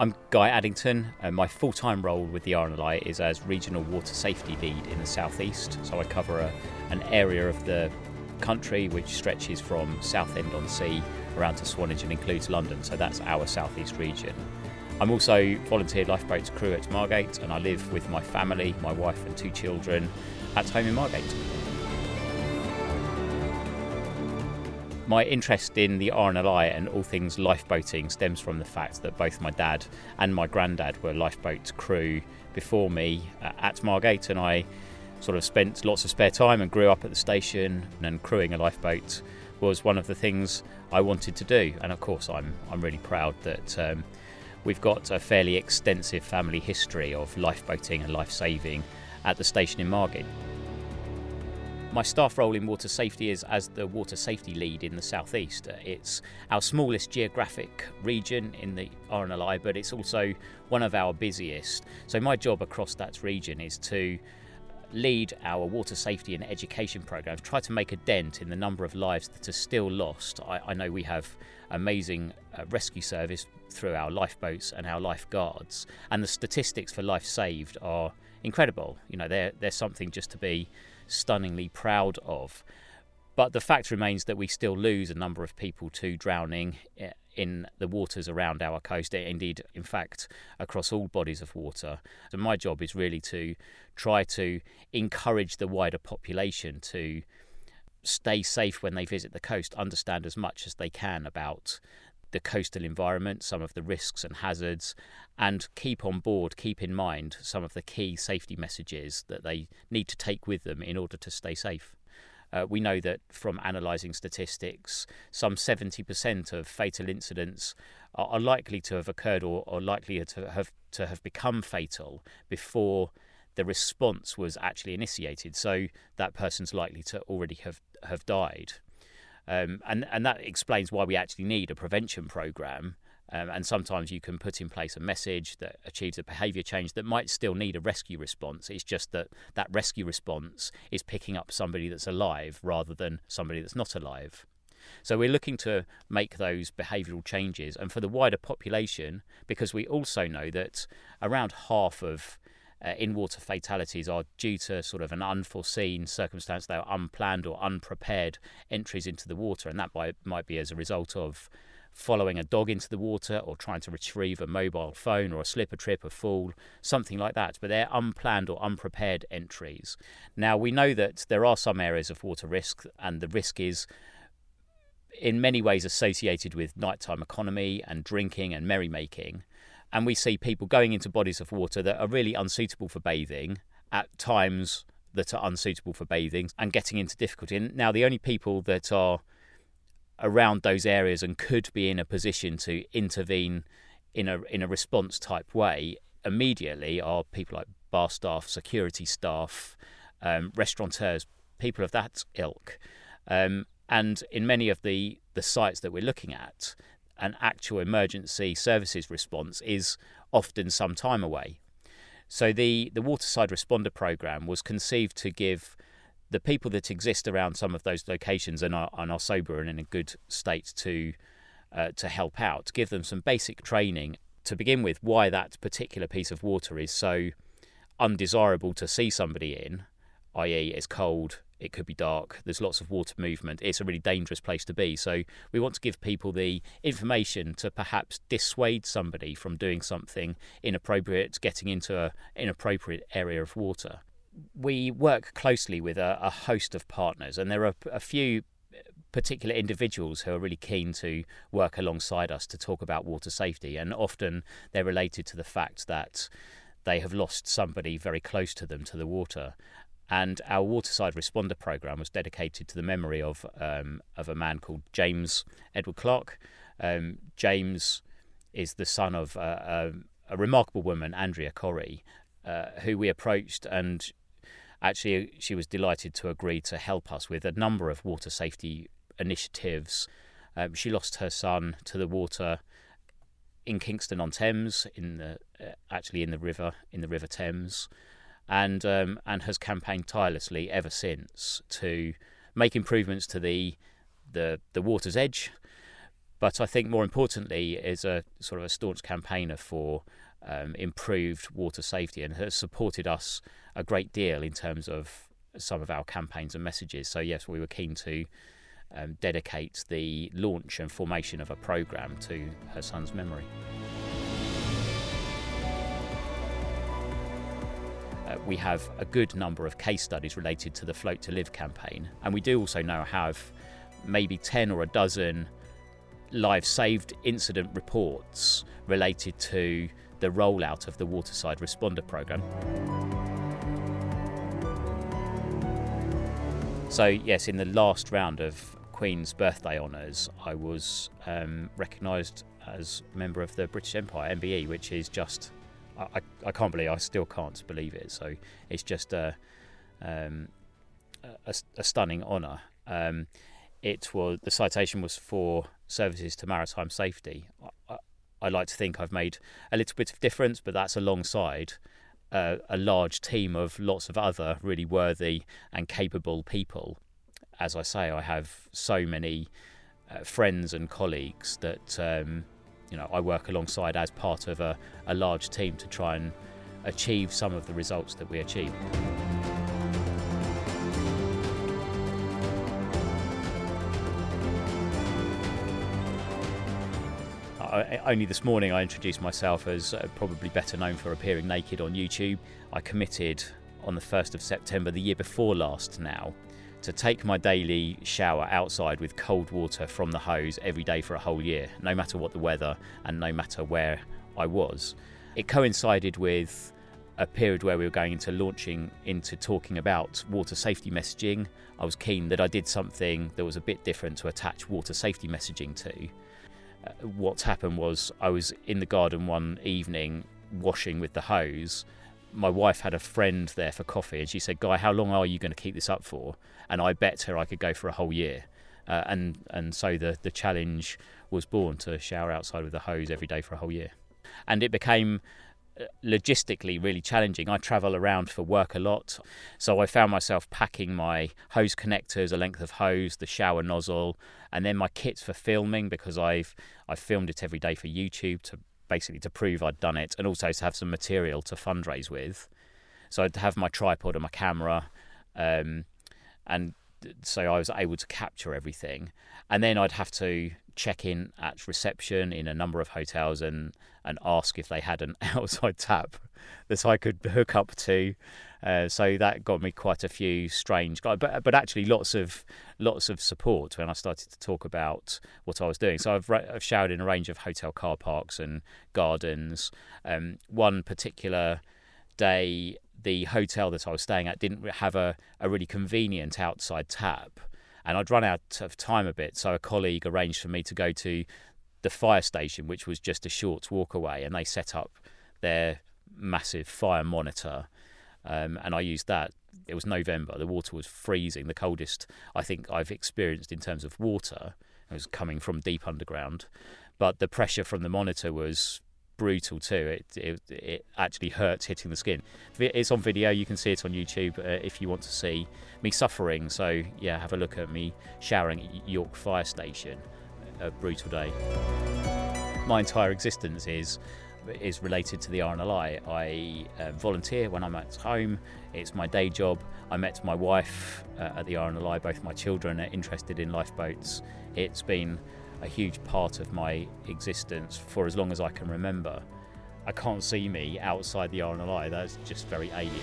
I'm Guy Addington, and my full time role with the RNLI is as Regional Water Safety Lead in the Southeast. So I cover a, an area of the country which stretches from Southend on Sea around to Swanage and includes London, so that's our Southeast region. I'm also volunteer lifeboats crew at Margate, and I live with my family, my wife, and two children at home in Margate. My interest in the RNLI and all things lifeboating stems from the fact that both my dad and my granddad were lifeboat crew before me uh, at Margate, and I sort of spent lots of spare time and grew up at the station. And crewing a lifeboat was one of the things I wanted to do. And of course, I'm I'm really proud that um, we've got a fairly extensive family history of lifeboating and life saving at the station in Margate. My staff role in water safety is as the water safety lead in the southeast. It's our smallest geographic region in the RNLI, but it's also one of our busiest. So, my job across that region is to lead our water safety and education programs, try to make a dent in the number of lives that are still lost. I, I know we have amazing uh, rescue service through our lifeboats and our lifeguards, and the statistics for life saved are incredible. You know, they're, they're something just to be stunningly proud of. But the fact remains that we still lose a number of people to drowning eh, in the waters around our coast, eh, indeed, in fact, across all bodies of water. So, my job is really to try to encourage the wider population to stay safe when they visit the coast, understand as much as they can about the coastal environment, some of the risks and hazards, and keep on board, keep in mind some of the key safety messages that they need to take with them in order to stay safe. Uh, we know that from analysing statistics, some 70% of fatal incidents are, are likely to have occurred or, or likely to have to have become fatal before the response was actually initiated. So that person's likely to already have, have died. Um, and, and that explains why we actually need a prevention program. Um, and sometimes you can put in place a message that achieves a behaviour change that might still need a rescue response. It's just that that rescue response is picking up somebody that's alive rather than somebody that's not alive. So we're looking to make those behavioural changes. And for the wider population, because we also know that around half of uh, in water fatalities are due to sort of an unforeseen circumstance. They are unplanned or unprepared entries into the water, and that might, might be as a result of following a dog into the water or trying to retrieve a mobile phone or a slip, a trip, a fall, something like that. But they're unplanned or unprepared entries. Now, we know that there are some areas of water risk, and the risk is in many ways associated with nighttime economy and drinking and merrymaking and we see people going into bodies of water that are really unsuitable for bathing at times that are unsuitable for bathing and getting into difficulty. And now, the only people that are around those areas and could be in a position to intervene in a in a response type way immediately are people like bar staff, security staff, um, restaurateurs, people of that ilk. Um, and in many of the the sites that we're looking at, an actual emergency services response is often some time away. So the, the Waterside Responder Programme was conceived to give the people that exist around some of those locations and are, and are sober and in a good state to uh, to help out, give them some basic training to begin with why that particular piece of water is so undesirable to see somebody in, i.e., it's cold, it could be dark, there's lots of water movement. It's a really dangerous place to be. So we want to give people the information to perhaps dissuade somebody from doing something inappropriate, getting into an inappropriate area of water. We work closely with a, a host of partners, and there are a few particular individuals who are really keen to work alongside us to talk about water safety, and often they're related to the fact that they have lost somebody very close to them to the water and our Waterside Responder program was dedicated to the memory of um, of a man called James Edward Clark. Um, James is the son of a, a, a remarkable woman, Andrea Corrie, uh, who we approached, and actually she was delighted to agree to help us with a number of water safety initiatives. Um, she lost her son to the water in Kingston on Thames, in the uh, actually in the river in the River Thames and um, and has campaigned tirelessly ever since to make improvements to the the the water's edge, But I think more importantly is a sort of a staunch campaigner for um, improved water safety and has supported us a great deal in terms of some of our campaigns and messages. So yes, we were keen to um, dedicate the launch and formation of a program to her son's memory. We have a good number of case studies related to the Float to Live campaign, and we do also now have maybe 10 or a dozen live saved incident reports related to the rollout of the Waterside Responder Programme. So, yes, in the last round of Queen's birthday honours, I was um, recognised as a member of the British Empire, MBE, which is just, I, I can't believe, I still can't believe it. So it's just a, um, a, a, stunning honour. Um, it was the citation was for services to maritime safety. I, I, like to think I've made a little bit of difference, but that's alongside uh, a large team of lots of other really worthy and capable people as I say, I have so many uh, friends and colleagues that um, you know I work alongside as part of a, a large team to try and achieve some of the results that we achieve. Only this morning I introduced myself as uh, probably better known for appearing naked on YouTube. I committed on the 1st of September the year before last now to take my daily shower outside with cold water from the hose every day for a whole year, no matter what the weather and no matter where I was. It coincided with a period where we were going into launching into talking about water safety messaging. I was keen that I did something that was a bit different to attach water safety messaging to. Uh, what's happened was I was in the garden one evening washing with the hose my wife had a friend there for coffee, and she said, "Guy, how long are you going to keep this up for?" And I bet her I could go for a whole year. Uh, and and so the the challenge was born to shower outside with a hose every day for a whole year, and it became uh, logistically really challenging. I travel around for work a lot, so I found myself packing my hose connectors, a length of hose, the shower nozzle, and then my kits for filming because I've I've filmed it every day for YouTube to basically to prove I'd done it and also to have some material to fundraise with. So I'd have my tripod and my camera, um, and so I was able to capture everything. And then I'd have to check in at reception in a number of hotels and and ask if they had an outside tap that I could hook up to. Uh, so that got me quite a few strange, but but actually lots of lots of support when I started to talk about what I was doing. So I've, I've showered in a range of hotel car parks and gardens. Um, one particular day, the hotel that I was staying at didn't have a, a really convenient outside tap. And I'd run out of time a bit, so a colleague arranged for me to go to the fire station, which was just a short walk away, and they set up their massive fire monitor um, and I used that. It was November. The water was freezing, the coldest I think I've experienced in terms of water. It was coming from deep underground, but the pressure from the monitor was brutal too. It, it, it actually hurts hitting the skin. It's on video. You can see it on YouTube uh, if you want to see me suffering. So yeah, have a look at me showering at York Fire Station. A brutal day. My entire existence is is related to the RNLI. I uh, volunteer when I'm at home. It's my day job. I met my wife uh, at the RNLI. Both my children are interested in lifeboats. It's been a huge part of my existence for as long as I can remember. I can't see me outside the RNLI. That's just very alien.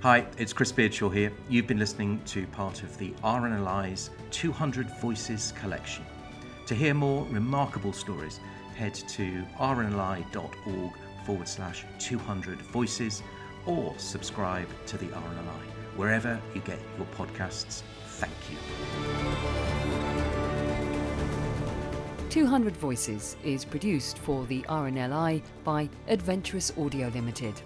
Hi, it's Chris Beardshaw here. You've been listening to part of the RNLI's 200 Voices collection. To hear more remarkable stories, head to rnli.org forward slash 200 voices or subscribe to the RNLI wherever you get your podcasts. Thank you. 200 Voices is produced for the RNLI by Adventurous Audio Limited.